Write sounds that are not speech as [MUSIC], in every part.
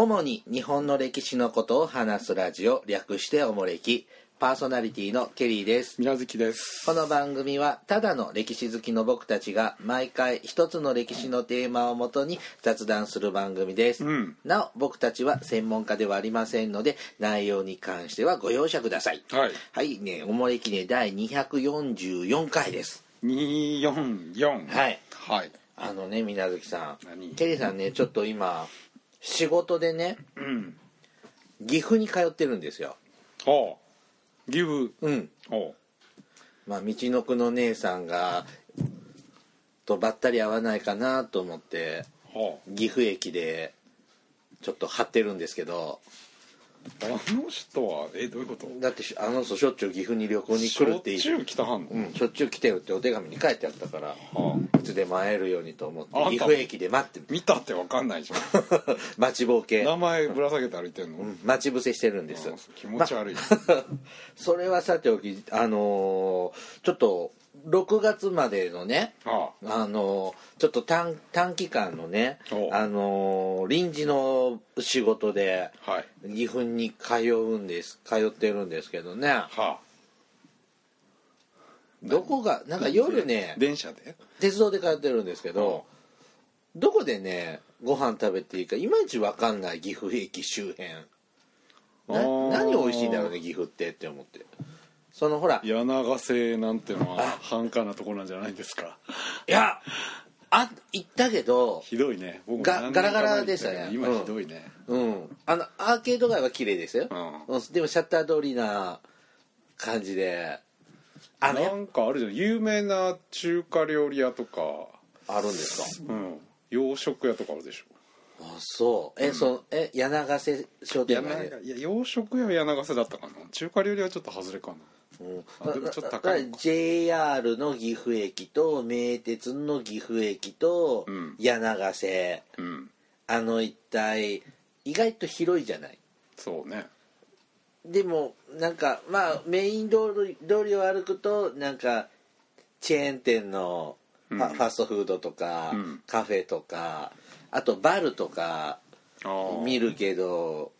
主に日本の歴史のことを話すラジオ略しておもれき。パーソナリティのケリーです。宮月です。この番組はただの歴史好きの僕たちが毎回一つの歴史のテーマをもとに雑談する番組です、うん。なお僕たちは専門家ではありませんので内容に関してはご容赦ください。はい。はいねおもれきね第244回です。244はい。はい。あのね水無月さん。何？ケリーさんねちょっと今仕事でねうん。岐阜に通ってるんですよ。おう岐阜。うん。おうまあ道のくの姉さんがとばったり会わないかなと思って岐阜駅でちょっと張ってるんですけどあの人はえどういうこと？だってしあの人しょっちゅう岐阜に旅行に来るってしょっちゅう来たはんの、うん、しょっちゅう来てるってお手紙に書いてあったからはいつでも会えるようにと思って岐阜駅で待って見たってわかんないじゃん。[LAUGHS] 待ちぼうけ、名前ぶら下げて歩いてんの、うん待ち伏せしてるんです。あ気持ち悪い、[LAUGHS] それはさておきあのーちょっと6月までのねあ。あのちょっと短短期間のねおあの臨時の仕事で岐阜に通うんです通ってるんですけどね。はあ。どこがなんか夜ね電車で？鉄道で通ってるんですけどどこでねご飯食べていいかいまいち分かんない岐阜駅周辺。な何美味しいんだろうね岐阜ってって思ってそのほらい柳ヶ瀬なんてのは繁華なとこなんじゃないんですか。やあ行ったけどひどいね。僕もがガラガラでしたね。今ひどいね。うん。あのアーケード街は綺麗ですよ、ううん。でもシャッター通りな感じで。あのなんかあるじゃん。有名な中華料理屋とか、あるんですか？うん、洋食屋とかあるでしょ。あそう。え、そのえ柳ヶ瀬商店街いや洋食屋は柳ヶ瀬だったかな。中華料理屋はちょっと外れかなう。んちょっと高い JR の岐阜駅と名鉄の岐阜駅とうん。柳ヶ瀬、うん。あの一帯意外と広いじゃない？そうね。でもなんかまあメイン通り通りを歩くとなんかチェーン店のファ,、うん。ファストフードとか、うん。カフェとかあとバルとか見るけど。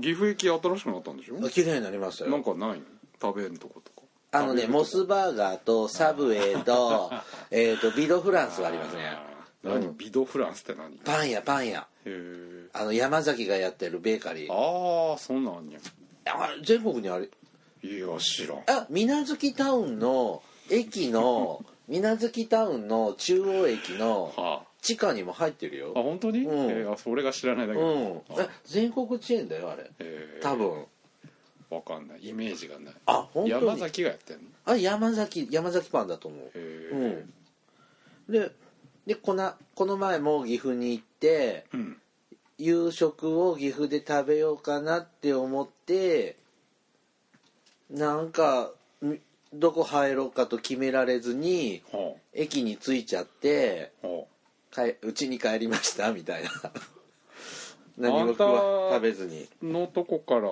岐阜駅新しくなったんでしょ？綺麗になりましたよ。なんかないの？食べんとことか？あのねモスバーガーとサブウェイと [LAUGHS] えーとビドフランスはありますね。何、うん。ビドフランスって何？へパン屋パン屋。えあの山崎がやってるベーカリー。ああそんなんあ全国にあれいや知らん。あ水無月タウンの駅の [LAUGHS] 水無月タウンの中央駅のは地下にも入ってるよ。ああ本当に、うん。えーあそれが知らないだけ。うん。あえ全国チェーンだよあれ。えー。多分わかんない。イメージがない。あ本当に？山崎がやってんの？あ山崎山崎パンだと思う。へうん。ででこなこの前も岐阜に行ってえうん。夕食を岐阜で食べようかなって思ってなんかみどこ入ろうかと決められずには駅に着いちゃってあは帰うちに帰りましたみたいな何も食べずに。あのとこから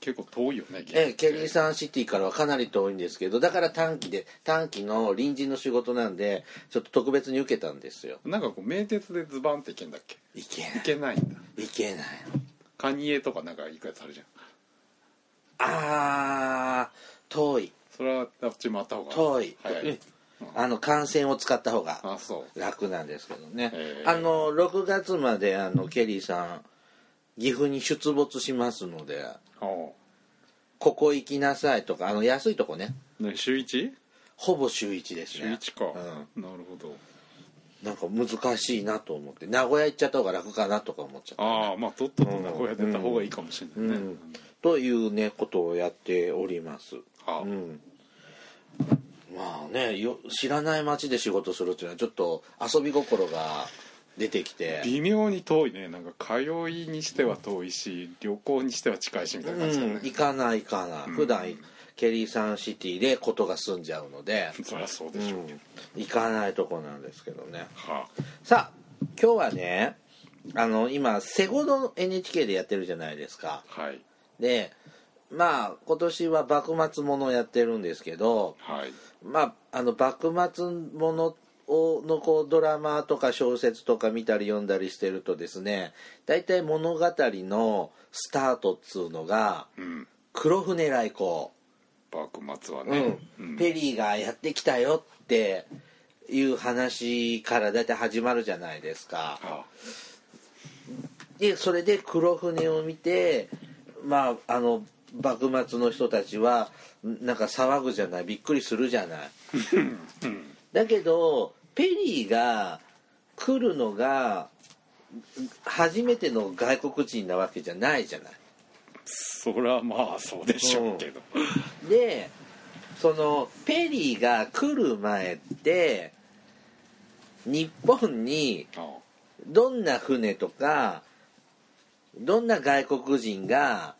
結構遠いよねええケリーサンシティからはかなり遠いんですけどだから短期で短期の臨時の仕事なんでちょっと特別に受けたんですよ。なんかこう名鉄でズバンって行けんだっけ？いけない行けないんだ。いけない。カニエとかなんか行くやつあるじゃん。あー遠い。それはあっちもあった方が。遠い、早い、うん。あの幹線を使った方があそう。楽なんですけどね、あの6月まであのケリーさん岐阜に出没しますのではここ行きなさいとかあの安いとこね。あね週一？ほぼ週1です週ね一か、うなるほど。なんか難しいなと思って。名古屋行っちゃった方が楽かなとか思っちゃった。ああまあとっとと名古屋出た方がいいかもしれうないね、ん、というねことをやっております。はあ。うん。まあねよ知らない街で仕事するっていうのはちょっと遊び心が出てきて。微妙に遠いね。なんか通いにしては遠いし旅行にしては近いしみたいな感じだね。うん、行かない行かな。い、うん。普段ケリーサンシティでことが済んじゃうので、そりゃそううでしょう、ん、行かないとこなんですけどね。はさあ今日はねあの今セゴド NHK でやってるじゃないですか。あはい。でまあ今年は幕末ものやってるんですけどはい。まああの幕末ものをのこうドラマとか小説とか見たり読んだりしてるとですね大体物語のスタートっつうのがうん。黒船来航、幕末はうねん、ペリーがやってきたよっていう話から大体始まるじゃないですか。あでそれで黒船を見てまああの幕末の人たちはなんか騒ぐじゃないびっくりするじゃない。うん。だけどペリーが来るのが初めての外国人なわけじゃないじゃない。そりゃまあそうでしょうけど。でそのペリーが来る前って日本にあどんな船とかどんな外国人が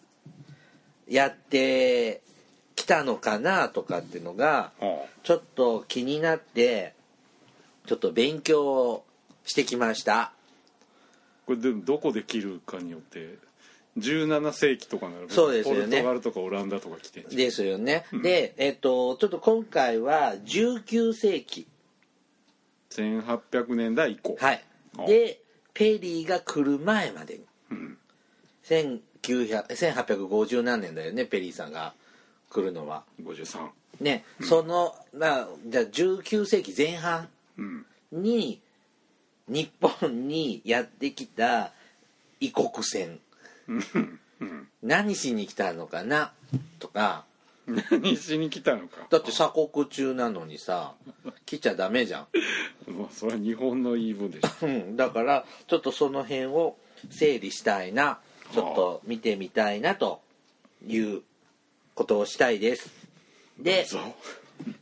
やってきたのかなとかっていうのがあ。ちょっと気になってちょっと勉強してきました。これでもどこで切るかによって17世紀とかならそうですよね。ポルトガルとかオランダとか来てですよね。でえっとちょっと今回は19世紀。1800年代以降。はい。あ。でペリーが来る前までに。うん。1900 1850何年だよねペリーさんが来るのは。53ね、そのまあじゃあ19世紀前半。うんに日本にやってきた異国船。何しに来たのかな？とか。何しに来たのか。だって鎖国中なのにさ来ちゃダメじゃん、まあそれは日本の言い分でしょ。うん、だからちょっとその辺を整理したいな。ちょっと見てみたいなということをしたいです。で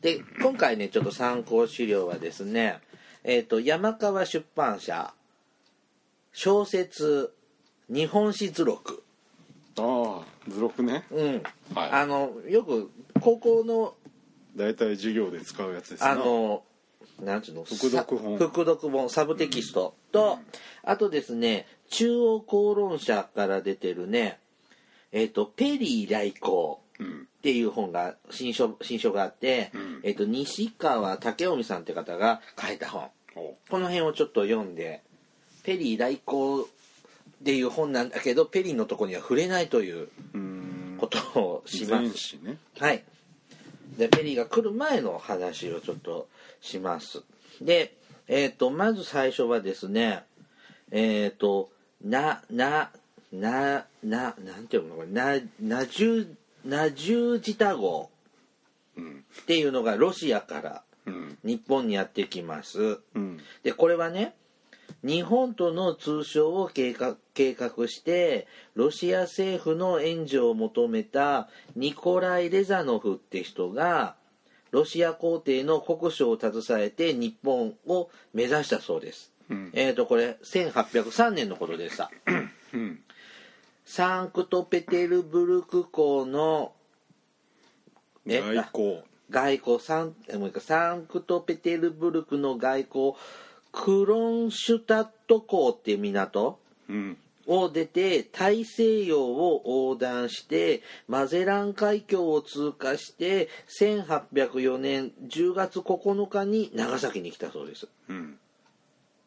で今回ねちょっと参考資料はですねえっ、と山川出版社小説「日本史図録。ああ図録ね」うん、はい。あのよく高校の大体授業で使うやつですね。あのなんていうの？副読本。さ副読本サブテキスト。と、あとですね中央公論社から出てるねえっ、と「ペリー来航」うんっていう本が新書新書があって、うんえっと西川武臣さんって方が書いた本おこの辺をちょっと読んでペリー来航っていう本なんだけどペリーのとこには触れないということをします。ねはい。でペリーが来る前の話をちょっとします。で、えっ、とまず最初はですね、えっ、となななななんていうのかな？ななじゅなじゅうじた号うんっていうのがロシアからうん日本にやってきます。うんでこれはね日本との通商を計画計画してロシア政府の援助を求めたニコライ・レザノフって人がロシア皇帝の国書を携えて日本を目指したそうです。うんえー、とこれ1803年のことでした。うんサンクトペテルブルク港のえ外交外交サンえもう一回サンクトペテルブルクの外交クロンシュタット港っていう港うん。を出て大西洋を横断してマゼラン海峡を通過して1804年10月9日に長崎に来たそうです。うん。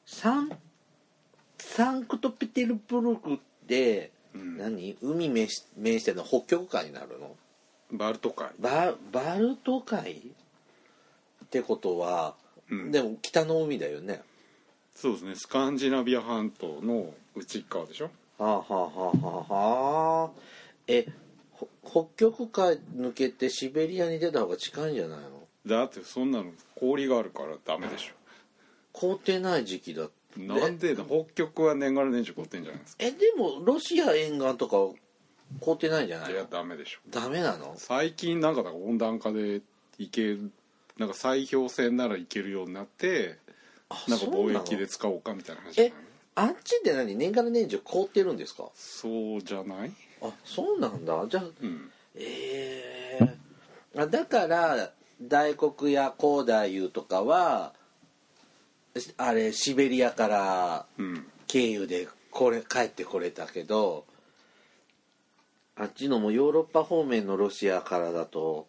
サンサンクトペテルブルクってうん何？海面し面してるの北極海になるの？バルト海。ババルト海？ってことは、うん。でも北の海だよね。そうですね。スカンジナビア半島の内側でしょ？はあはあはあはあはあ。えほ北極海抜けてシベリアに出た方が近いんじゃないの？だってそんなの氷があるからダメでし凍ってない時期だょなんでだ北極は年がら年中凍ってんじゃないですか？えでもロシア沿岸とか凍ってないんじゃないいやのダメでしょ。ダメなの？最近なんかだから温暖化で行けるなんか砕氷船なら行けるようになってあなんかそうなの貿易で使おうかみたいな話じゃない？えあっちって何？年がら年中凍ってるんですか？そうじゃない？あそうなんだ。じゃあうん。ええあだから大黒や高太夫とかはしあれシベリアからうん。経由でこれ帰ってこれたけどあっちのもヨーロッパ方面のロシアからだと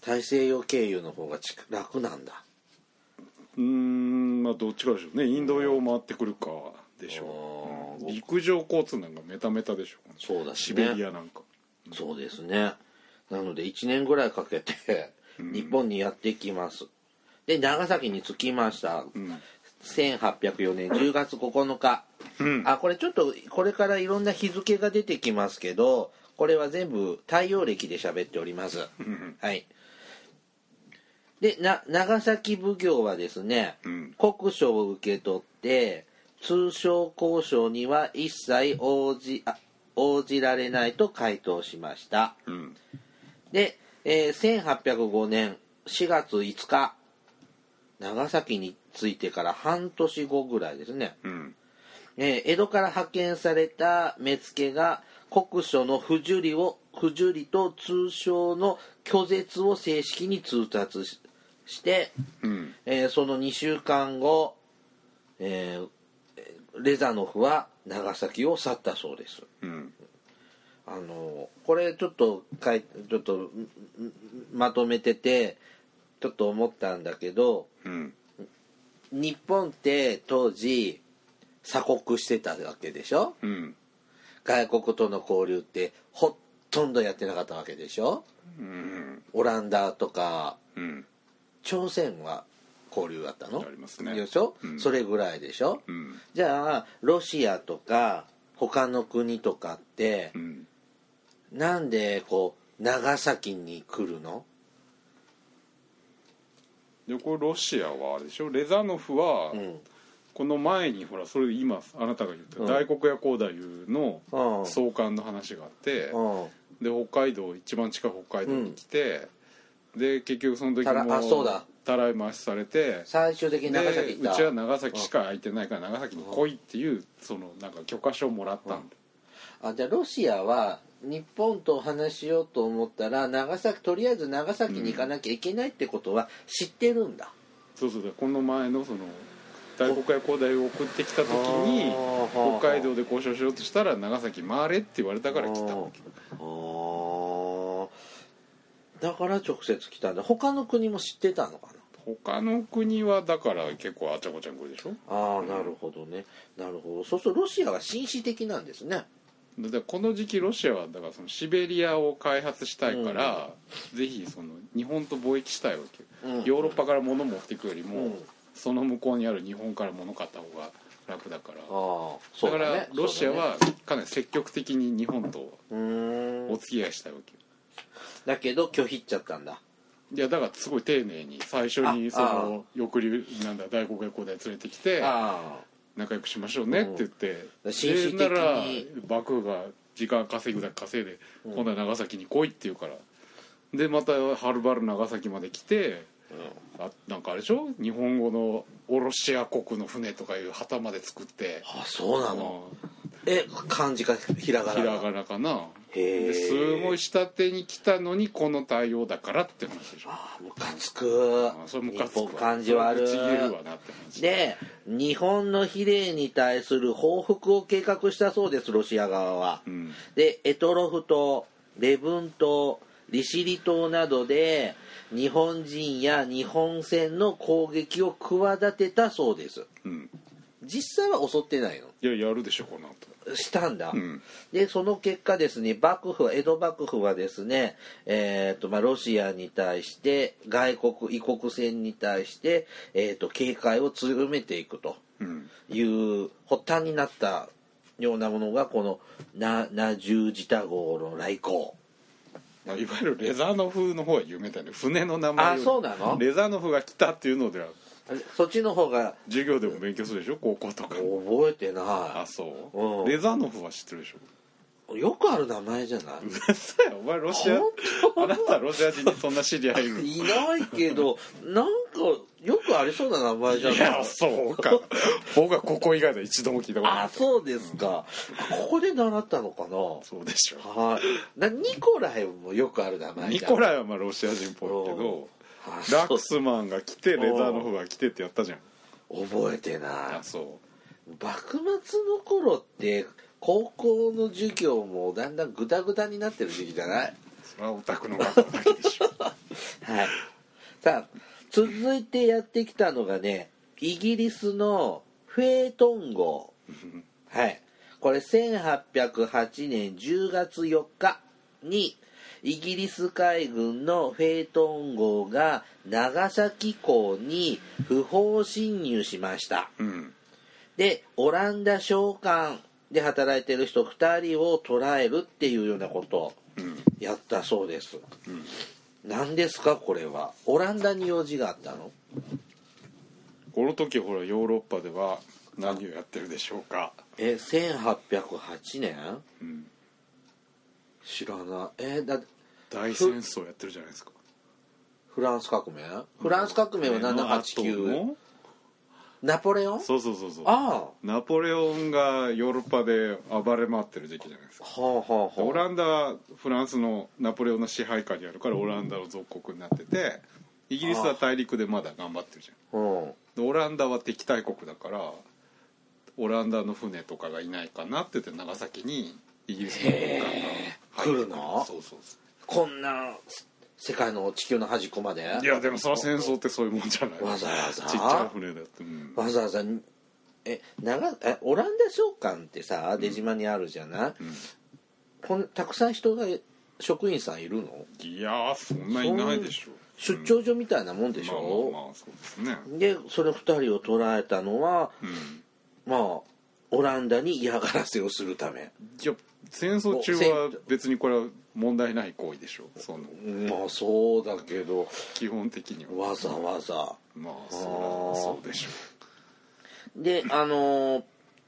大西洋経由の方がち楽なんだ。うーんまあどっちかでしょうね。インド洋回ってくるかでしょう、うん。うん。陸上交通なんかメタメタでしょそうだしシねベリアなんか、そうですね。なので1年ぐらいかけてうん。日本にやってきますで長崎に着きました。うん。1804年10月9日。うん。あこれちょっとこれからいろんな日付が出てきますけどこれは全部太陽暦で喋っております。うん。はい。でな長崎奉行はですねうん。国書を受け取って通商交渉には一切応じあ応じられないと回答しました。うん。で、えー1805年4月5日長崎に着いてから半年後ぐらいですね、うん。えー江戸から派遣された目付が国書の不受理を不受理と通商の拒絶を正式に通達しして、うん。えーその2週間後、えーレザノフは長崎を去ったそうです。うん。あのこれちょっとかいちょっとまとめててちょっと思ったんだけどうん。日本って当時鎖国してたわけでしょ？うん。外国との交流ってほとんどやってなかったわけでしょ？うん。オランダとか。うん。朝鮮は交流だったの？ありますね。でしょ、うん。それぐらいでしょ？うん。じゃあロシアとか他の国とかってうん。なんでこう長崎に来るの？でこれロシアはあれでしょ？レザノフはうん。この前にほらそれ今あなたが言ったうん。大黒屋光太夫のうん。創刊の話があってうん。で北海道一番近い北海道に来て、で結局その時たらあそうもだ。たらい回しされて最終的に長崎うちは長崎しか空いてないから長崎に来いっていうそのなんか許可証をもらったんだあじゃあロシアは日本と話しようと思ったら長崎とりあえず長崎に行かなきゃいけないってことは知ってるんだ、そうそうだこの前のその大黒屋光太夫を送ってきた時に北海道で交渉しようとしたら長崎回れって言われたから来た。わけだから直接来たんだ。他の国も知ってたのかな？他の国はだから結構あちゃこちゃ来るでしょ？ああなるほどね。なるほど。そうするとロシアは紳士的なんですねだからこの時期ロシアはだからそのシベリアを開発したいから、ぜひその日本と貿易したいわけ、うん。ヨーロッパから物持っていくよりも、うん。その向こうにある日本から物買った方が楽だから。ああそだからうだね。ロシアはかなり積極的に日本とうーんお付き合いしたいわけだけど拒否っちゃったんだ。いやだからすごい丁寧に最初にあその抑留なんだ大黒屋光太夫連れてきてあ仲良くしましょうねって言って、うん紳士的に。でなら幕府が時間稼ぐだけ稼いで、今度は長崎に来いって言うから。でまたはるばる長崎まで来てあ、うん。あなんかあれでしょ？日本語の「オロシア国の船」とかいう旗まで作って。あそうなあのえ漢字かひらがなひらがなかなですごい下手に来たのにこの対応だからって話でしょ。あムカつく。あそれムカつく感じ悪い。それ口切れるで日本の比例に対する報復を計画したそうですロシア側は。うん。でエトロフ島レブン島利尻島などで日本人や日本船の攻撃を企てたそうです。うん。実際は襲ってないの？いややるでしょこの後したんだ、うん。でその結果ですね幕府は江戸幕府はですね、えーとまあ、ロシアに対して外国異国船に対して、えー、と警戒を強めていくとうん。いう発端になったようなものがこのなナジュージタ号の来航。まあいわゆるレザノフの方は有名だよね。船の名前よありそうなの？レザノフが来たっていうのではそっちの方が授業でも勉強するでしょ？高校とか。覚えてあなそう、うん。レザノフは知ってるでしょ？いよくある名前じゃない？嘘や。お前ロシアあなたロシア人にそんな知り合いいるの？いないけどなんかよくありそうな名前じゃない？いやそうか。僕はここ以外で一度も聞いたことない。あそうですか。ここで習ったのかな？そうでしょ。はい。なニコライもよくある名前ニコライはまあロシア人っぽいけどあラクスマンが来てレザノフが来てってやったじゃん。覚えてなあそい幕末の頃って高校の授業もだんだんグダグダになってる時期じゃない？うそれはオタクの学校だけでしょ。[LAUGHS] はい。さあ続いてやってきたのがねイギリスのフェートン号。はい。これ1808年10月4日にイギリス海軍のフェートン号が長崎港に不法侵入しました。うん。でオランダ商館で働いてる人2人を捕らえるっていうようなことをうん。やったそうです。うん。何ですかこれは？オランダに用事があったの？この時ほらヨーロッパでは何をやってるでしょうか。え1808年？うん知らない。えだ大戦争やってるじゃないですか。フランス革命？フランス革命はの後789のナポレオン？そうそうそうそう。あナポレオンがヨーロッパで暴れ回ってる時期じゃないですあか。はあはあはあ。オランダはフランスのナポレオンの支配下にあるからオランダの属国になっててイギリスは大陸でまだ頑張ってるじゃん。うん。でオランダは敵対国だからオランダの船とかがいないかなって言って長崎にイギリスの軍艦が。来るの？そうそうそこんな世界の地球の端っこまで？ういやでもその戦争ってそういうもんじゃない。わざわざ？ちっちゃい船だって、うん。わざわざ？にえ長えオランダ商館ってさ出島にあるじゃない、こんたくさん人が職員さんいるの？いやーそんないないでしょ出張所みたいなもんでしまあょ、まあまあそうですね。でそれ2人を捕らえたのはうん。まあオランダに嫌がらせをするため。いや戦争中は別にこれは問題ない行為でしょそのまあそうだけど。基本的には。わざわざ。まあそうでしょであのー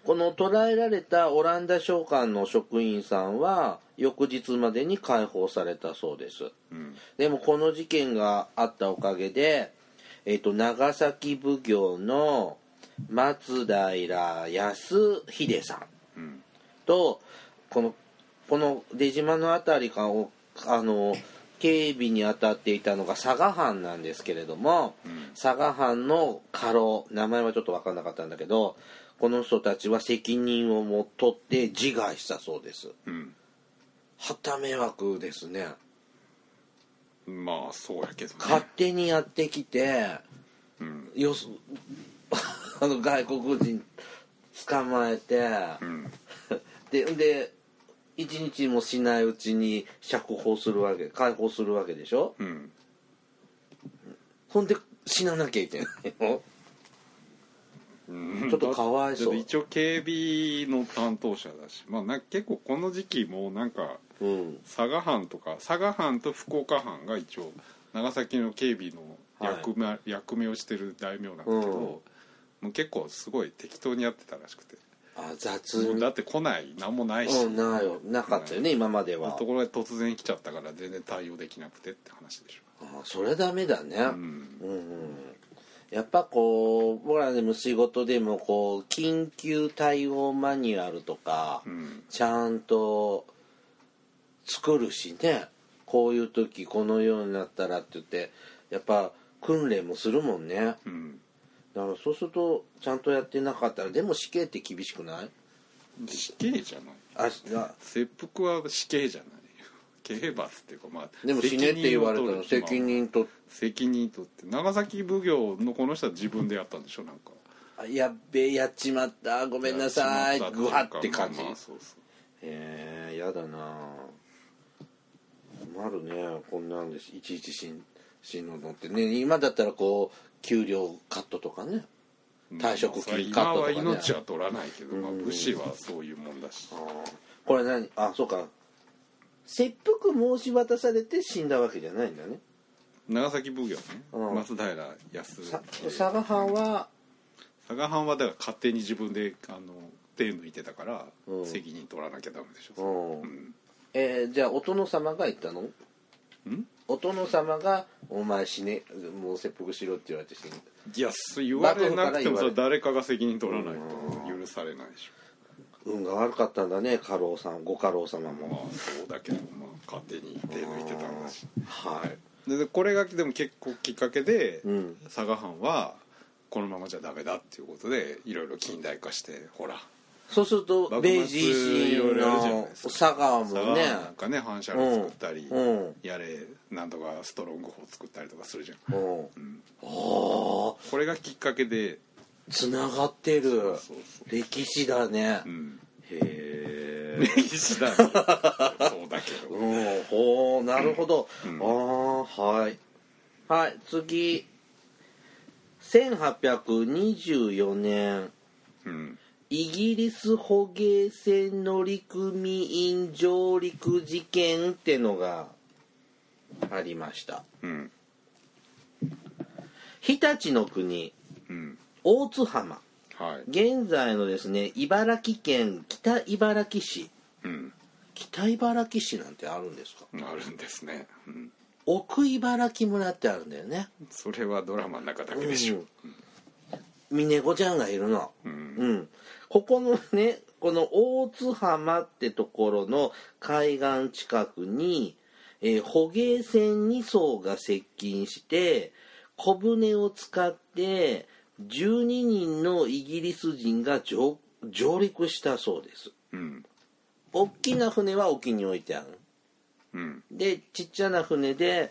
この捕らえられたオランダ商館の職員さんは翌日までに解放されたそうです。う、うん、でもこの事件があったおかげで、えっと長崎奉行の松平康秀さんうん。とこのこの出島の辺りかをあの警備に当たっていたのが佐賀藩なんですけれども、うん。佐賀藩の家老名前はちょっと分かんなかったんだけどこの人たちは責任をも取って自害したそうです。うん。はた迷惑ですね。まあそうやけど勝ね、手にやってきてうん。よす [LAUGHS] あの外国人捕まえて、うん、でで一日もしないうちに釈放するわけ解放するわけでしょ？うん、ほんで死ななきゃいけないの？うん。ちょっとかわいそう。一応警備の担当者だし。まあな結構この時期もなんかうん。佐賀藩とか佐賀藩と福岡藩が一応長崎の警備の役目,、役目をしてる大名なんだけど、うん。もう結構すごい適当にやってたらしくてあ雑。もうにだって来ない何もないし、うんなよ。なかったよね、今までは。ところが突然来ちゃったから全然対応できなくてって話でしあそれダメだね、ょ、うん、うんうん。やっぱこう僕らでも仕事でもこう緊急対応マニュアルとかうん。ちゃんと作るしね。こういう時このようになったらって言ってやっぱ訓練もするもんね。うんだからそうするとちゃんとやってなかったらでも死刑って厳しくない？死刑じゃない。ああ。切腹は死刑じゃない刑罰っていうかまあでも死ねって言われたら責任と責任取って。長崎奉行のこの人は自分でやったんでしょなんか。あやっべえやっちまった。ごめんなさい。やっちグまって感じ。まあまあそうそう。えー、やだな。困るねこんなんですいちいち死ん死ぬのって。ね今だったらこう給料カットとかね。退職金カットとかね。今は命は取らないけど、まあ、うん武士はそういうもんだし。これ何？あそうか。切腹申し渡されて死んだわけじゃないんだね。長崎奉行ね、うん。松平康さ佐賀藩は？佐賀藩はだから勝手に自分であの手抜いてたから、うん。責任取らなきゃダメでしょ、うん。うん。えーじゃあお殿様が言ったの？ん？お殿様が「お前死ねもう切腹しろ」って言われて死ぬいやそう言われなくても幕府から言われそれ誰かが責任取らないと許されないでし。運が悪かったんだね家老さんご家老様ょ、まもあそうだけどまあ勝手に手抜いてたんだし。はい。ででこれがでも結構きっかけで、うん。佐賀藩はこのままじゃダメだっていうことでいろいろ近代化してほら。そうすると明治維新の佐賀もね。なんかね反射炉作ったり、うん。やれなんとかストロング砲作ったりとかするじゃん、う。ん。これがきっかけで。つながってる。歴史だね、うん。へえ。歴史だね。[LAUGHS] そうだけど。うん。ほうなるほど、うん。ああはい。はい次。1824年。うん。イギリス捕鯨船乗組員上陸事件ってのがありました。うん。日立の国うん。大津浜。はい。現在のですね茨城県北茨城市。うん。北茨城市なんてあるんですか？あるんですね、うん、奥茨城村ってあるんだよね。それはドラマの中だけでしょ。峰子ちゃんがいるの。うん。うん。ここのねこの大津浜ってところの海岸近くに、えー捕鯨船2艘が接近して小舟を使って12人のイギリス人が上上陸したそうです。うん。大きな船は沖に置いてある。うん。でちっちゃな船で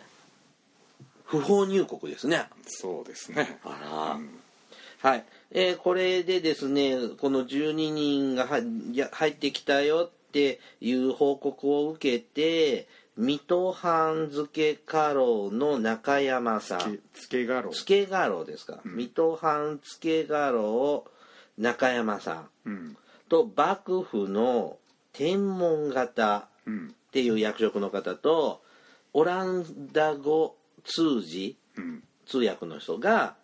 不法入国ですね。そうですね。あら。うん。はい、えーこれでですねこの12人がはいや入ってきたよっていう報告を受けて水戸藩漬け家老の中山さん。つけがろ漬け家老ですか、うん。水戸藩漬け家老中山さん。うん。と幕府の天文方うんっていう役職の方とオランダ語通詞うん通訳の人が、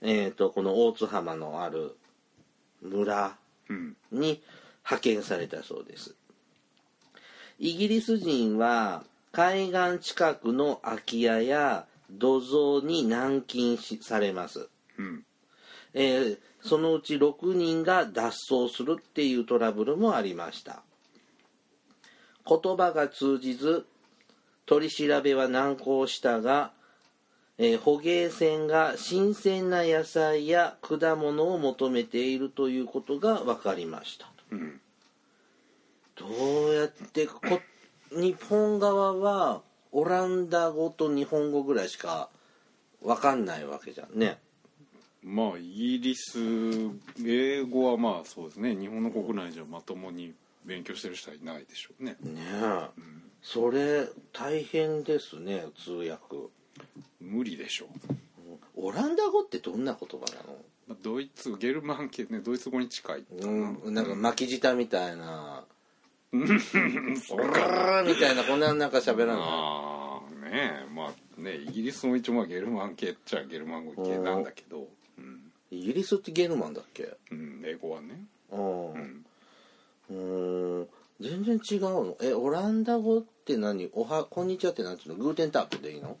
えー、とこの大津浜のある村うん。に派遣されたそうです。イギリス人は海岸近くの空き家や土蔵に軟禁しされます、うん。えーそのうち6人が脱走するっていうトラブルもありました。言葉が通じず取り調べは難航したが、えー捕鯨船が新鮮な野菜や果物を求めているということが分かりました。うん。どうやってこ日本側はオランダ語と日本語ぐらいしか分かんないわけじゃんね。まあイギリス英語はまあそうですね。日本の国内じゃまともに勉強してる人はいないでしょうね。ねえ、それ大変ですね通訳。無理でしょう。オランダ語ってどんな言葉なの？まあドイツゲルマン系ねドイツ語に近いうん、なんか巻き舌みたいなそう「ガーみたいなこん。ななん。か喋らないああねえまあねイギリスも一応まあゲルマン系っちゃゲルマン語系なん。だけど、うん。イギリスってゲルマンだっけうん、英語はね、うん。うん、うん。全然違うのえオランダ語って何おはこん。にちはってなん。ていうのグーテンタークでいいの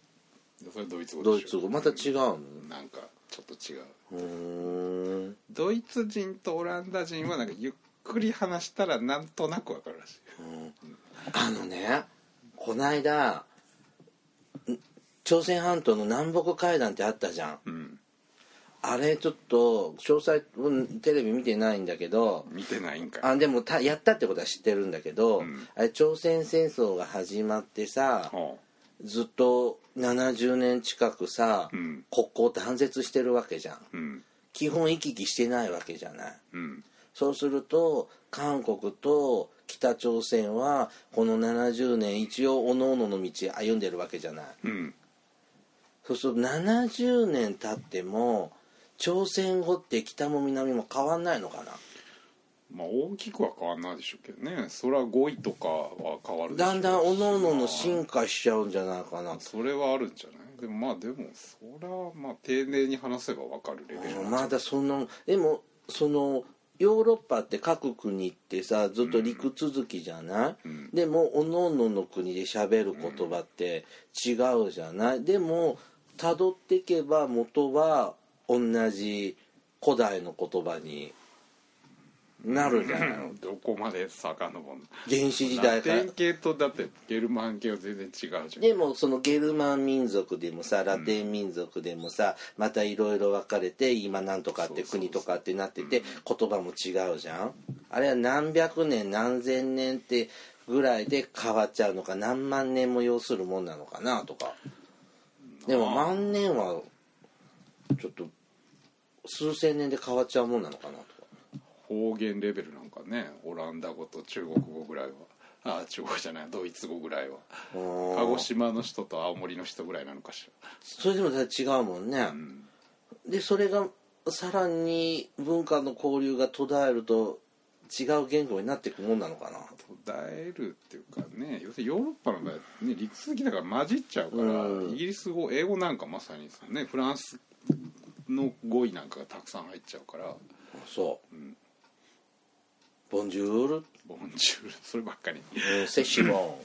それドイツ語ドでしょイツ語また違うのなん。かちょっと違ううドイツ人とオランダ人はなん。かゆっくり話したらなんとなくわかるらしい。あのねこないだん朝鮮半島の南北会談ってあったじゃん。うん。あれちょっと詳細うんテレビ見てないんだけど見てないんかい。あでもたやったってことは知ってるんだけど、うん。あれ朝鮮戦争が始まってさはずっと70年近くさ、あうん。国交断絶してるわけじゃん。うん。基本行き来してないわけじゃない。うんそうすると韓国と北朝鮮はこの70年一応各々の道歩んでるわけじゃない。うん。そうすると70年経っても朝鮮語って北も南も変わんないのかな？まあ大きくは変わんないでしょうけどね。それは語彙とかは変わるだんだん各々の進化しちゃうんじゃないかな。それはあるんじゃない？でもまあでもそれはまあ丁寧に話せばわかるレベルまだそんなでもそのヨーロッパって各国ってさずっと陸続きじゃない、うん。でも各々の国で喋る言葉って違うじゃない、でも辿っていけば元は同じ古代の言葉になるじゃない。のどこまで遡るの？原始時代から。ラテン系とだってゲルマン系は全然違うじゃん。でもそのゲルマン民族でもさラテン民族でもさまたいろいろ分かれて今なんとかって国とかってなってて言葉も違うじゃん？あれは何百年何千年ってぐらいで変わっちゃうのか何万年も要するもんなのかなとか。でも万年はちょっと数千年で変わっちゃうもんなのかなと。か方言レベルなんかねオランダ語と中国語ぐらいは。あ中国語じゃないドイツ語ぐらいは。鹿児島の人と青森の人ぐらいなのかしそれでも違うもんね。ら、、うん、でそれがさらに文化の交流が途絶えると違う言語になっていくもんなのかな。途絶えるっていうかね要するにヨーロッパの場合ね理屈的だから混じっちゃうから、うん。イギリス語英語なんかまさにねフランスの語彙なんかがたくさん入っちゃうから。そう、んボンジュール、ボンジュールそればっかり。うん、セシモ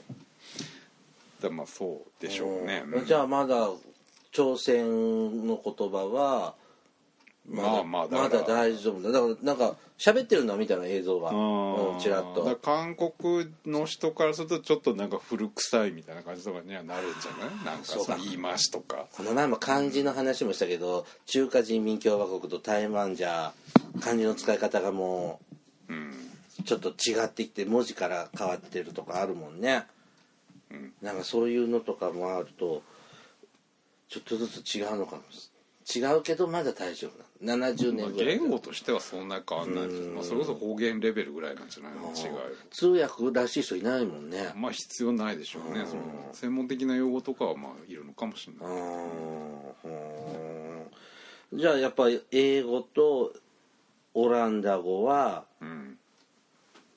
だまあそうでしょうね、ン、じゃあまだ朝鮮の言葉はまあまあだから。まだ大丈夫だ。だからなんか喋ってるのは見たの映像がうんうんちらっと。韓国の人からするとちょっとなんか古臭いみたいな感じとかにはなるんじゃない？なんかその言い回しとか。この前も漢字の話もしたけど中華人民共和国と台湾じゃ漢字の使い方がもうん。うちょっと違ってきて文字から変わってるとかあるもんね、うんなんかそういうのとかもあるとちょっとずつ違うのかも違うけどまだ大丈夫なの。70まあ年ぐらい言語としてはそんな変わんないん。まあ、それこそ方言レベルぐらいなんじゃない。の違い通訳らしい人いないもんね。まあ必要ないでしょうね、うん。その専門的な用語とかはまあいるのかもしれうない、ん。じゃあやっぱり英語とオランダ語はうん、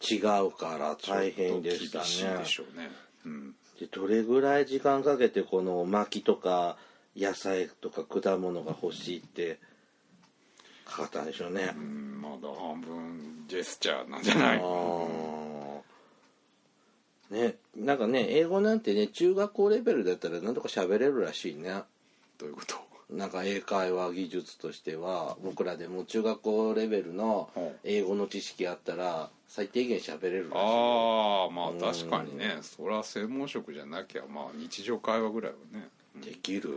違うから大変でしたねうね、うん、でどれぐらい時間かけてこの薪とか野菜とか果物が欲しいってかかったんでしょうね。う、んまだ半分ジェスチャーなんじゃない？ねなんかね英語なんてね中学校レベルだったらなんとか喋れるらしいね。どういうこと？なんか英会話技術としては僕らでも中学校レベルの英語の知識あったら最低限喋れるらしいああまあ確かにね。それは専門職じゃなきゃまあ日常会話ぐらいはねできる？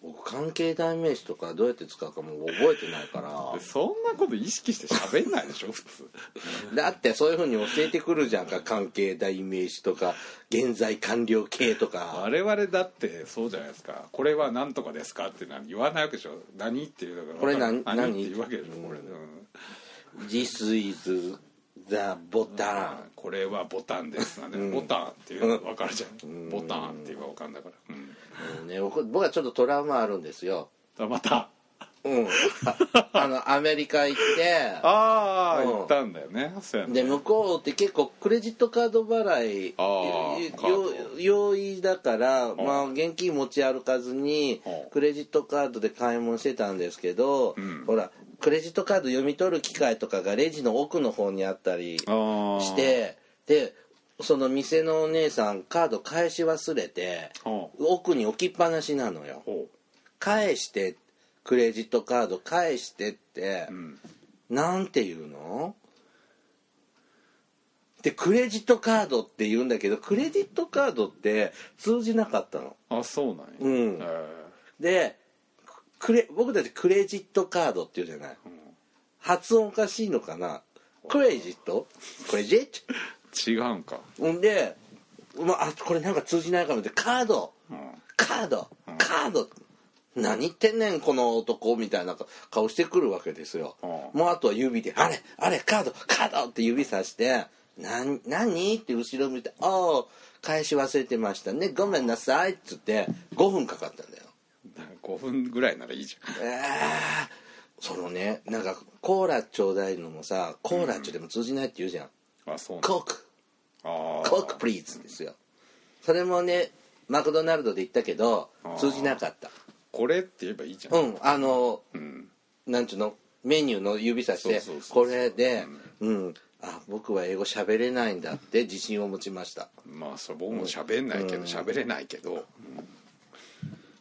僕関係代名詞とかどうやって使うかもう覚えてないから。でそんなこと意識して喋んないでしょ普通。だってそういうふうに教えてくるじゃんか関係代名詞とか現在完了形とか。我々だってそうじゃないですか。これは何とかですかってのは言わないわけでしょ。何っていうだからこれ何？何何って言うわけでしょこれ、うん。This is the button これはボタンですなん。ボタンっていうの分かるじゃん、うん。ボタンって言えば分かんだから、うん、うんね、僕僕はちょっとトラウマあるんですよ。だまた？うん。ああのアメリカ行って。ああうん。言ったんだよね。で向こうって結構クレジットカード払いあーカード。よ容易だから、まあ、現金持ち歩かずにうん。クレジットカードで買い物してたんですけど、うん。ほらクレジットカード読み取る機械とかがレジの奥の方にあったりしてでその店のお姉さんカード返し忘れてほ奥に置きっぱなしなのよ。返してクレジットカード返してってう、うん、なんて言うの？でクレジットカードって言うんだけどクレジットカードって通じなかったの。あそうなんや、うん。えでクレ僕たちクレジットカードって言うじゃない。えうん発音おかしいのかな？クレジット？クレジット？違うんか、ほんで、まあ、あこれなんか通じないかもってカード。うん、カード。カード。何言ってんねんこの男みたいな顔してくるわけですよ、うん。もうあとは指で「あれあれカード。カード!」って指さして「なん何?」って後ろ向いて「ああ返し忘れてましたね。ごめんなさい」っつって5分かかったんだよ5分ぐらいならいいじゃん。えー、そのねなんかコーラちょうだいのもさコーラちょでも通じないって言うじゃん、あそうコーク。ああコークプリーズですよ。それもねマクドナルドで言ったけど通じなかった。これって言えばいいじゃん。うんあのうん。なんちゅうの？メニューの指さしてこれでうん。あ僕は英語喋れないんだって自信を持ちました。まあそれ僕も喋んないけど喋れないけど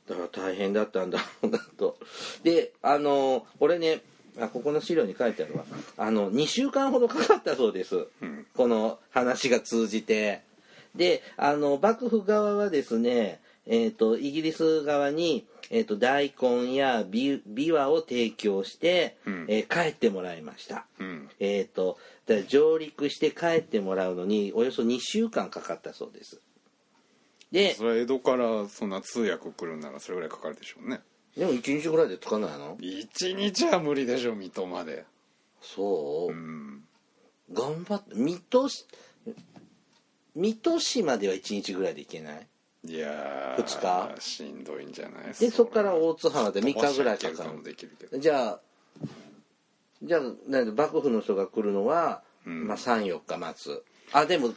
だから大変だったんだろうなと。であのこれねあここの資料に書いてあるわ。あの2週間ほどかかったそうです、んこの話が通じて。であの幕府側はですねえー、とイギリス側に、えー、と大根やビビワを提供して、うん。えー帰ってもらいました。うん。えー、と上陸して帰ってもらうのにおよそ2週間かかったそうです。でそれは江戸からそんな通訳来るならそれぐらいかかるでしょうね。でも1日ぐらいで着かないの？一日は無理でしょ水戸まで。そう、うん。頑張って水戸市水戸市までは1日ぐらいで行けない？いや二日？ーしんどいんじゃない？でそこから大津浜で3日ぐらいかかる。じゃあじゃあなんで幕府の人が来るのは、うん。まあ34日待つあでも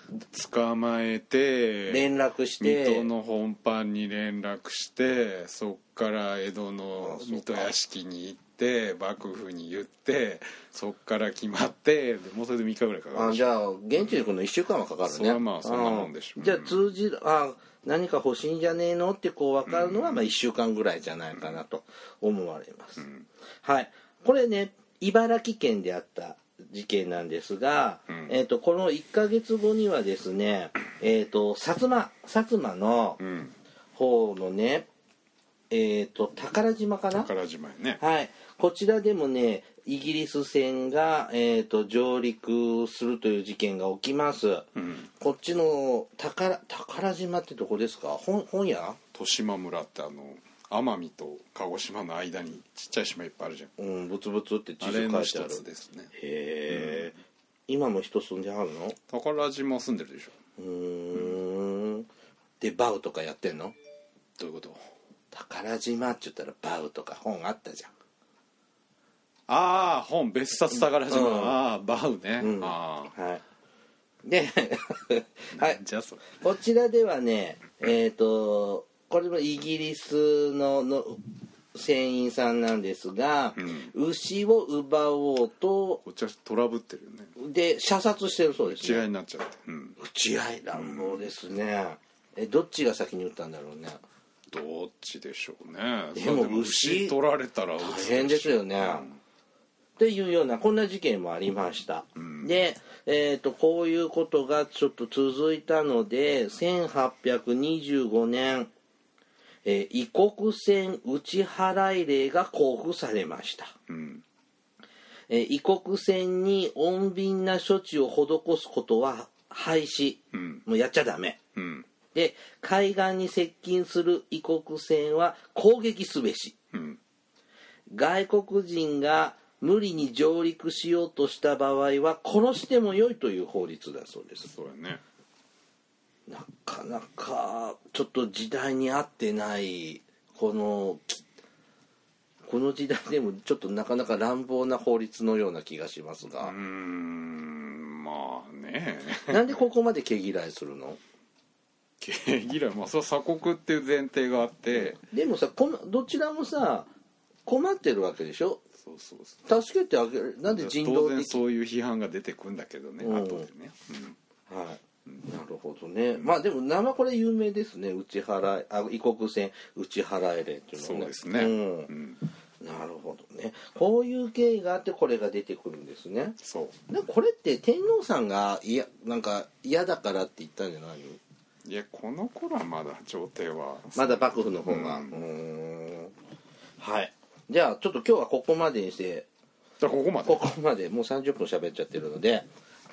捕まえて連絡して。水戸の本藩に連絡してそっから江戸の水戸屋敷に行って幕府に言ってそっから決まってでもうそれで3日ぐらいかかるあじゃあ現地に来るの1週間はかかるね。それはまあそんなもんでしょうあじゃあ通じるあ何か欲しいんじゃねえのってこう分かるのは、まあ1週間ぐらいじゃないかなと思われます、ん。はい。これね茨城県であった事件なんですが、うん。えー、とこの1ヶ月後にはですね、えー、と薩摩薩摩のうん。方のねえっ、と宝島かな？宝島やね。はい、こちらでもねイギリス船が、えー、と上陸するという事件が起きます。うん。こっちの宝宝島ってどこですか？本本屋？豊島村ってあの奄美と鹿児島の間にちっちゃい島いっぱいあるじゃん。うんブツブツって地あ図書いてある。つですね。へえ、今も人住んではるの？宝島住んでるでしょ。うーん。でバウとかやってんの？どういうこと？宝島って言ったらバウとか本あったじゃん。ああ本別冊宝島、うん。ああバウね、うん。あはい。であ、[LAUGHS] はい。じゃあそれこちらではねえっ、とこれもイギリスのの船員さんなんですが、牛を奪おうとこっちはトラブってるよね。で射殺してるそうですね。違いになっちゃって、うん、打ち合い乱暴ですね、えどっちが先に撃ったんだろうね。どっちでしょうね。でも牛取られたら大変ですよね、うん。っていうようなこんな事件もありました、で、えー、とこういうことがちょっと続いたので1825年、えー異国船打ち払い令が交付されました、うん。えー異国船に穏便な処置を施すことは廃止、うん。もうやっちゃダメ。うん。で海岸に接近する異国船は攻撃すべし。うん。外国人が無理に上陸しようとした場合は殺してもよいという法律だそうですそうやねなかなかちょっと時代に合ってないこのきこの時代でもちょっとなかなか乱暴な法律のような気がしますが、んまあね。[LAUGHS] なんでここまで毛嫌いするの？毛嫌いまあそれは鎖国っていう前提があって。でもさこのどちらもさ困ってるわけでしょ？そうそうそう。助けてあげる。なんで人道当然的そういう批判が出てくんだけどねうん。後でね、はい、なるほどね。まあでも名前これ有名ですね。打ち払いあ異国船打ち払い令っていうのはね。そうですね、うん。うん。なるほどね。こういう経緯があってこれが出てくるんですね。そう。でこれって天皇さんがいやなんか嫌だからって言ったんじゃないの？いやこの頃はまだ朝廷は。まだ幕府の方が。ううん。ーん。はい。じゃあちょっと今日はここまでにして。じゃあここまで。ここまで。もう30分喋っちゃってるので。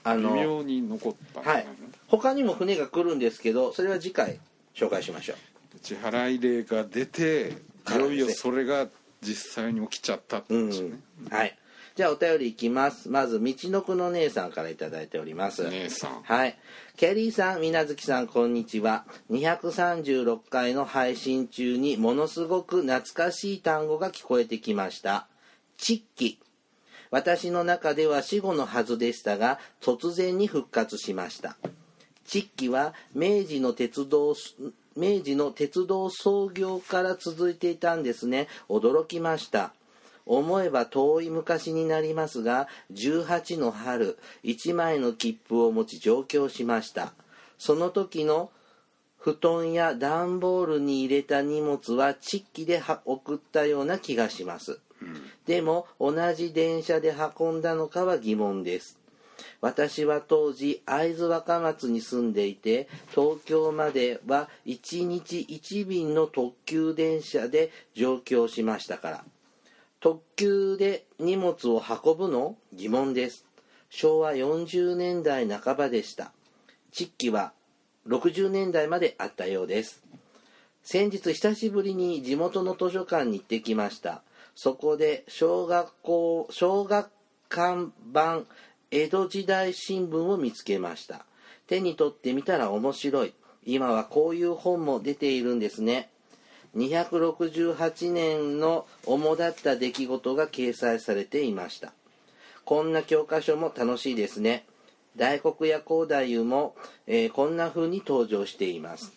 あ微の妙に残ったんじゃはい他にも船が来るんですけどそれは次回紹介しましょう支払い令が出ていよいよそれが実際に起きちゃったってうん話ね、はいじゃあお便りいきますまず道のくの姉さんから頂いております姉さんはい。ケリーさん、みなずきさん、こんにちは。236回の配信中にものすごく懐かしい単語が聞こえてきました。チッキ。私の中では死後のはずでしたが、突然に復活しました。チッキは明治の鉄道、明治の鉄道創業から続いていたんですね。驚きました。思えば遠い昔になりますが18の春1枚の切符を持ち上京しましたその時の布団や段ボールに入れた荷物はチッキでは送ったような気がします、でも同じ電車で運んだのかは疑問です私は当時会津若松に住んでいて東京までは1日1便の特急電車で上京しましたから。特急で荷物を運ぶの疑問です。昭和40年代半ばでした。地域は60年代まであったようです。先日久しぶりに地元の図書館に行ってきました。そこで小学校小学館版江戸時代新聞を見つけました。手に取ってみたら面白い。今はこういう本も出ているんですね。268年の主だった出来事が掲載されていました。こんな教科書も楽しいですね。大黒屋光太夫も、えーこんな風に登場しています。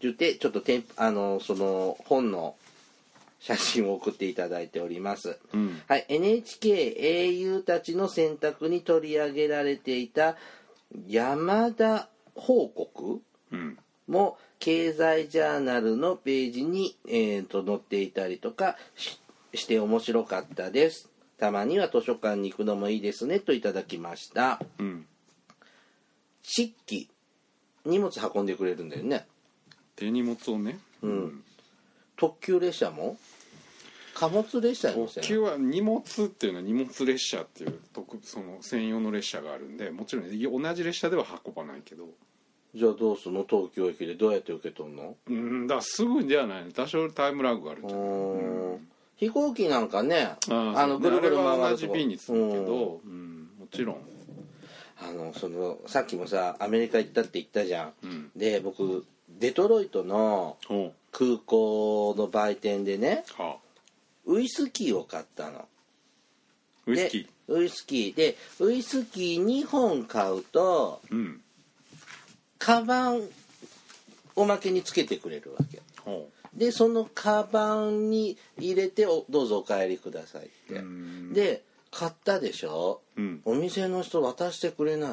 言ってちょっとてんあのその本の写真を送っていただいております、うん。はい、NHK 英雄たちの選択に取り上げられていた山田報告？うん。も経済ジャーナルのページに、えー、と載っていたりとかしして面白かったです。たまには図書館に行くのもいいですねといただきました。うん。漆器荷物運んでくれるんだよね。手荷物をね。うん。特急列車も？貨物列車特急は荷物っていうのは荷物列車っていう特その専用の列車があるんでもちろん同じ列車では運ばないけど。じゃあどうすんの？東京駅でどうやって受け取るの？うんだからすぐではない。の多少タイムラグがあるうとー。ん。飛行機なんかねああのぐるぐる回る同じ便にするけど、うん。もちろん、あのそのさっきもさアメリカ行ったって言ったじゃん。うん、で僕デトロイトのほ空港の売店でねうはあウイスキーを買ったの。ウイスキー。でウイスキー。でウイスキー2本買うとうん。カバンおまけにつけてくれるわけ。ほでそのカバンに入れておどうぞお帰りくださいって。で買ったでしょ？うん。お店の人渡してくれない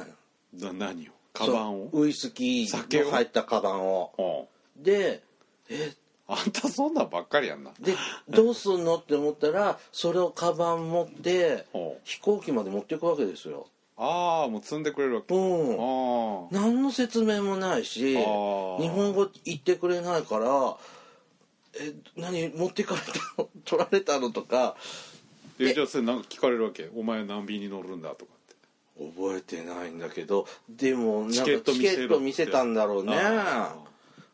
の。な何を？カバンを？ウイスキーの入ったカバンを。ほでえうあんたそんなんばっかりやんな。でどうすんのって思ったらそれをカバン持って飛行機まで持っていくわけですよ。ああもう積んでくれるわけ。うん。あ何の説明もないしあ日ー本語言ってくれないからえ何持ってかれたの？[LAUGHS] 取られたのとか。えじゃあそれなんか聞かれるわけ？お前何便に乗るんだとかって。覚えてないんだけどでもなんかチケットチ見せたんだろうね。あ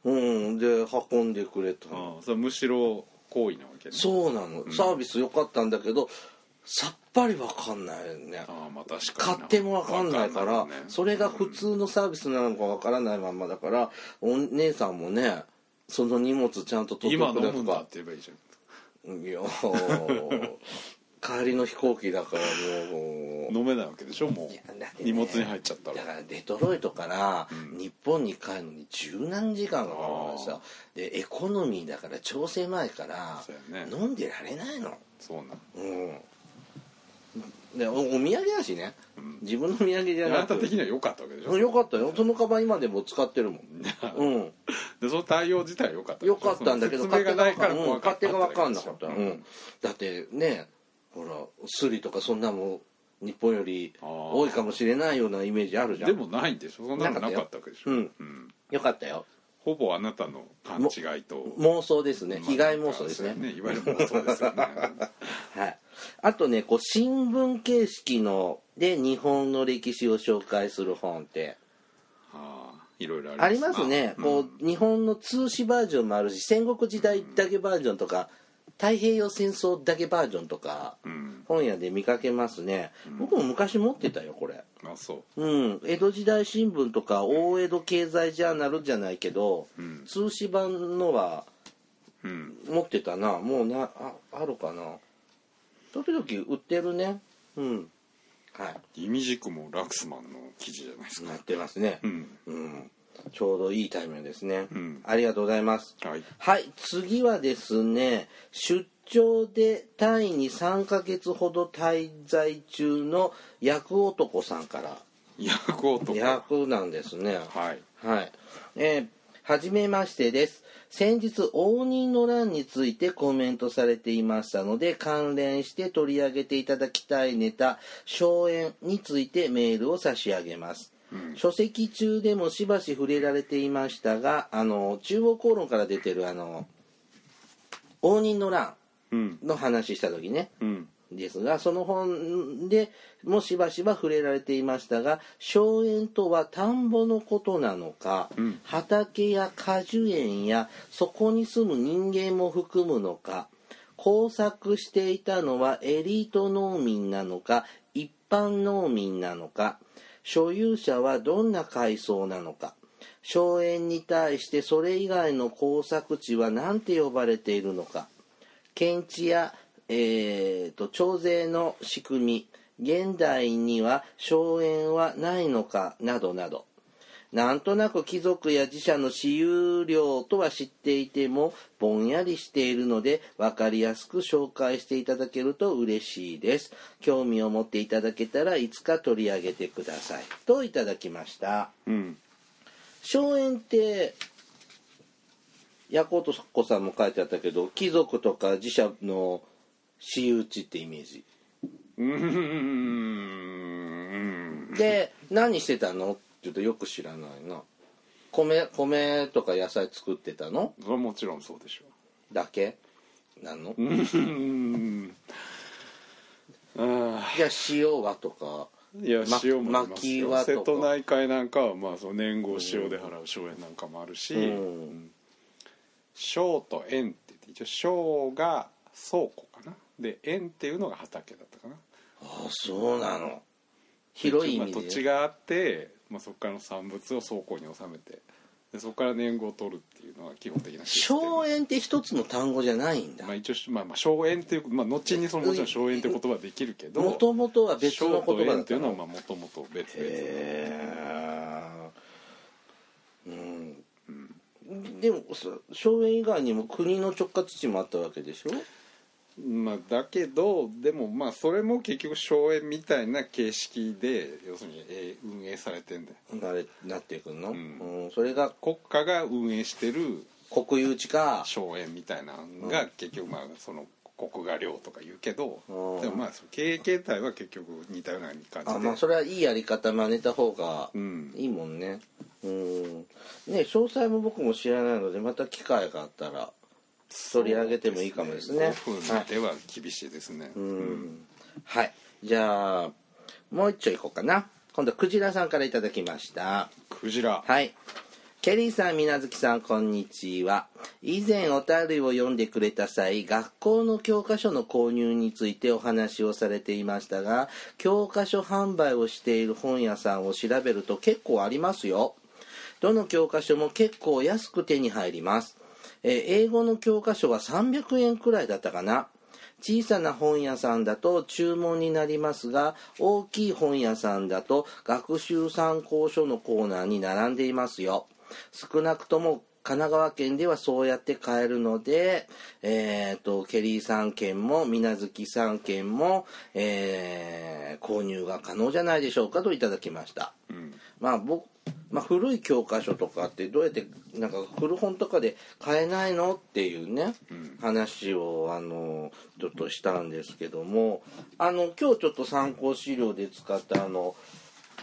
うん。で運んでくれた。ーあーそれむしろ行為なわけね。そうなの。サービス良かったんだけどさっぱりわかんないね。ああまあ確かにな。買ってもわかんないからわんないね。それが普通のサービスなのかわからないまんまだからお姉さんもねその荷物ちゃんと取って今くれむんだって言えばいいじゃん。いやー帰りの飛行機だからもう飲めないわけでしょもう。ね荷物に入っちゃったら。だからデトロイトからうん日本に帰るのに十何時間かかるからさでエコノミーだから超狭いから飲んでられないの。そうなんうん。でおお土産だしね。うん。自分の土産じゃあなくなた的には良かったわけでしょ。よかったよ。そのカバン今でも使ってるもん。[LAUGHS] うん。でその対応自体は良かったよかったんだけど説明がないからう勝手が分かんなかった、ううんん、だってねほらスリとかそんなもん日本より多いかもしれないようなイメージあるじゃん。でもないんでしょそんなのなかったわけでしょうん。うん。よかったよ。ほぼあなたの勘違いと。妄想ですね。まあ被害妄想ですね,、そういわゆる妄想ですよね。[LAUGHS] はい。あとねこう新聞形式ので日本の歴史を紹介する本って。ああいろいろあります。ね、うん。こう日本の通史バージョンもあるし戦国時代だけバージョンとか太平洋戦争だけバージョンとかうん。本屋で見かけますね、僕も昔持ってたよこれ。あそう。うん。江戸時代新聞とか大江戸経済ジャーナルじゃないけど、うん。通史版のはうん。持ってたな。もうなああるかな。時々売ってるね。うん。はい。イミジクもラクスマンの記事じゃないですか。なってますね。うん。うんちょうどいいタイミングですね、うん。ありがとうございます。はい。はい次はですね出張でタイに3ヶ月ほど滞在中の役男さんから。役男。役なんですね。はい。はい。えーはじめましてです。先日、応仁の乱についてコメントされていましたので、関連して取り上げていただきたいネタ、荘園についてメールを差し上げます。書籍中でもしばし触れられていましたが、あの、中央公論から出てるあの、応仁の乱うん。の話した時ね、うん。ですがその本でもしばしば触れられていましたが荘園とは田んぼのことなのか、うん。畑や果樹園やそこに住む人間も含むのか工作していたのはエリート農民なのか一般農民なのか所有者はどんな階層なのか。荘園に対してそれ以外の耕作地は何て呼ばれているのか。検地や、えー、と徴税の仕組み。現代には荘園はないのかなどなど。なんとなく貴族や自社の私有料とは知っていてもぼんやりしているので分かりやすく紹介していただけると嬉しいです。興味を持っていただけたらいつか取り上げてください。といただきました。うん。荘園ってヤコトコさんも書いてあったけど貴族とか自社の私有地ってイメージ。うーん。で何してたの？って言うとよく知らないな。米米とか野菜作ってたの？それはもちろんそうでしょだけ？なの？ううん。あじゃあ塩はとか？ーいやま塩もあります薪よはとか？瀬戸内海なんかはまあその年号塩で払う荘園なんかもあるし。うん。庄と園って言って一応庄が倉庫かな。で園っていうのが畑だったかな。ああそうなの。広い意味まあ土地でがあって、まあ、そこからの産物を倉庫に収めてでそこから年号を取るっていうのが基本的な荘園って一つの単語じゃないんだ。まあ、一応、まあ、まあ荘園っていう、まあ、後にそのもちろん荘園って言葉はできるけどもともとは別の言葉だっていうのはのもともと別々。へえうん、でもさ荘園以外にも国の直轄地もあったわけでしょ？まあ、だけどでもまあそれも結局荘園みたいな形式で要するにえー運営されてんだよ。あれなっていくの、ん。うんそれが国家が運営してる国有地か。荘園みたいなのが結局まあその国画領とか言うけどうん。でもまあ経営形態は結局似たような感じで。あまあそれはいいやり方真似た方がうん。いいもんね。うん。ね詳細も僕も知らないのでまた機会があったら取り上げてもいいかもですね。5分では厳しいですね、うん。はい。じゃあもう一丁いこうかな。今度はクジラさんからいただきました。クジラ。はい。ケリーさん、みなずきさん、こんにちは。以前お便りを読んでくれた際、学校の教科書の購入についてお話をされていましたが、教科書販売をしている本屋さんを調べると結構ありますよ。どの教科書も結構安く手に入ります。えー英語の教科書は300円くらいだったかな。小さな本屋さんだと注文になりますが大きい本屋さんだと学習参考書のコーナーに並んでいますよ少なくとも神奈川県ではそうやって買えるので、えー、とケリーさん県も水無月さん県も、えー購入が可能じゃないでしょうかといただきました。うんまあ僕まあ、古い教科書とかってどうやってなんか古本とかで買えないのっていうね、うん。話をあのちょっとしたんですけどもあの今日ちょっと参考資料で使ったあの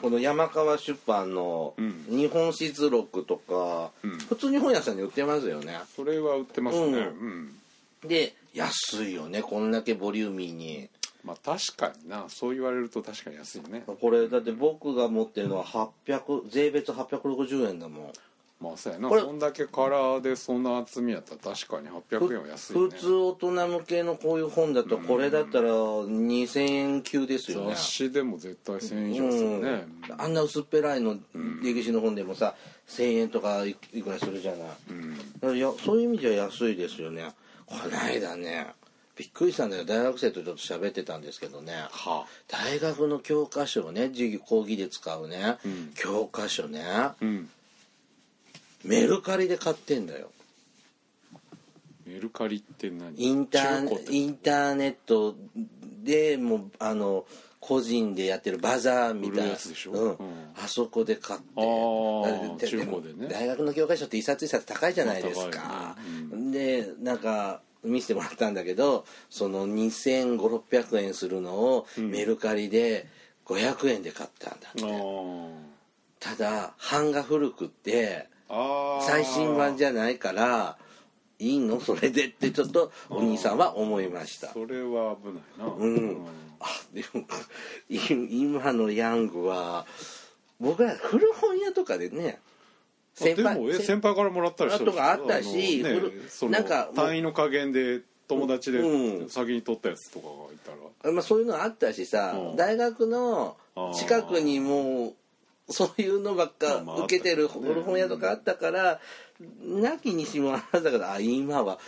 この山川出版のうん「日本史図録」とか、うん。普通に本屋さんに売ってますよね。それは売ってますね。うん。うん、で安いよねこんだけボリューミーにまあ確かにな。そう言われると確かに安いね。これだって僕が持ってるのは800税別860円だもん。まあそうやな。これこんだけカラーでそんな厚みやったら確かに800円は安いね。普通大人向けのこういう本だとこれだったら2000円級ですよね。雑誌でも絶対1000円以上するね、うん、あんな薄っぺらいの歴史の本でもさ1000円とかいいくらするじゃない。いやそういう意味じゃ安いですよね。こないだねびっくりしたんだよ。大学生とちょっと喋ってたんですけどね。は大学の教科書をね授業講義で使うね、うん。教科書ね。うん。メルカリで買ってんだよ。メルカリって何？インターインターネットでもうあの個人でやってるバザーみたいな。売るやつでしょ？うん。うん。あそこで買って。ね。大学の教科書って一冊一冊高いじゃないですか、まあ高いね。でなんか見せてもらったんだけどその2500600円するのをメルカリで500円で買ったんだって、あただ版が古くってあ最新版じゃないからいいの？[LAUGHS] それでってちょっとお兄さんは思いました。それは危ないな。うん。あでもい今のヤングは僕ら古本屋とかでねあでもえ先先輩からもらったりしたとかあったしねなんか単位の加減で友達でうん。先に取ったやつとかがいたら。まあ、そういうのあったしさ、うん。大学の近くにもうそういうのばっか受けてる古本屋とかあったから、なきにしもあらずだからあ今は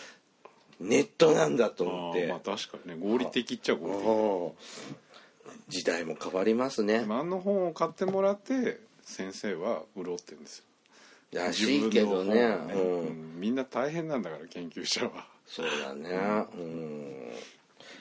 ネットなんだと思って、まあ確かにね。合理的っちゃ合理的。うん時代も変わりますね。あの本を買ってもらって先生は潤ってるんですよらしいけどね自分の本をうんうん。みんな大変なんだから研究者は。そうだね。うん。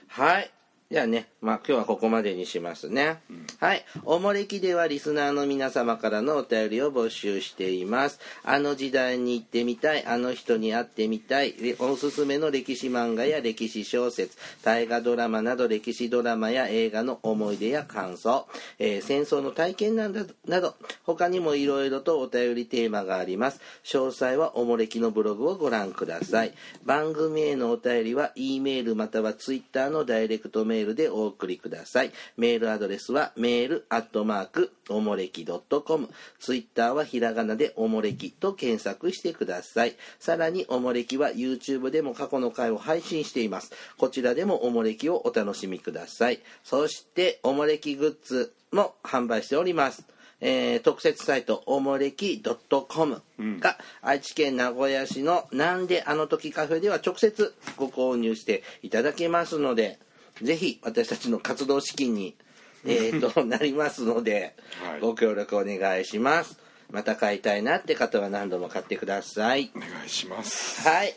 はい。じゃあね、まあ今日はここまでにしますね。はい。おもれきではリスナーの皆様からのお便りを募集しています。あの時代に行ってみたい、あの人に会ってみたい、れおすすめの歴史漫画や歴史小説、大河ドラマなど歴史ドラマや映画の思い出や感想、えー戦争の体験など、など他にもいろいろとお便りテーマがあります。詳細はおもれきのブログをご覧ください。番組へのお便りは E メールまたは Twitter のダイレクトメールでお送りください。メールアドレスはメールアットマークおもれき .com。Twitter はひらがなでおもれきと検索してください。さらにおもれきは YouTube でも過去の回を配信しています。こちらでもおもれきをお楽しみください。そしておもれきグッズも販売しております。えー特設サイトおもれき .com が、愛知県名古屋市のなんであの時カフェでは直接ご購入していただけますのでぜひ私たちの活動資金に、[LAUGHS] えーとなりますので、はい。ご協力お願いします。また買いたいなって方は何度も買ってください。お願いします。はい。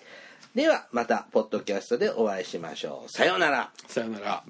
ではまたポッドキャストでお会いしましょう。さようなら。さよなら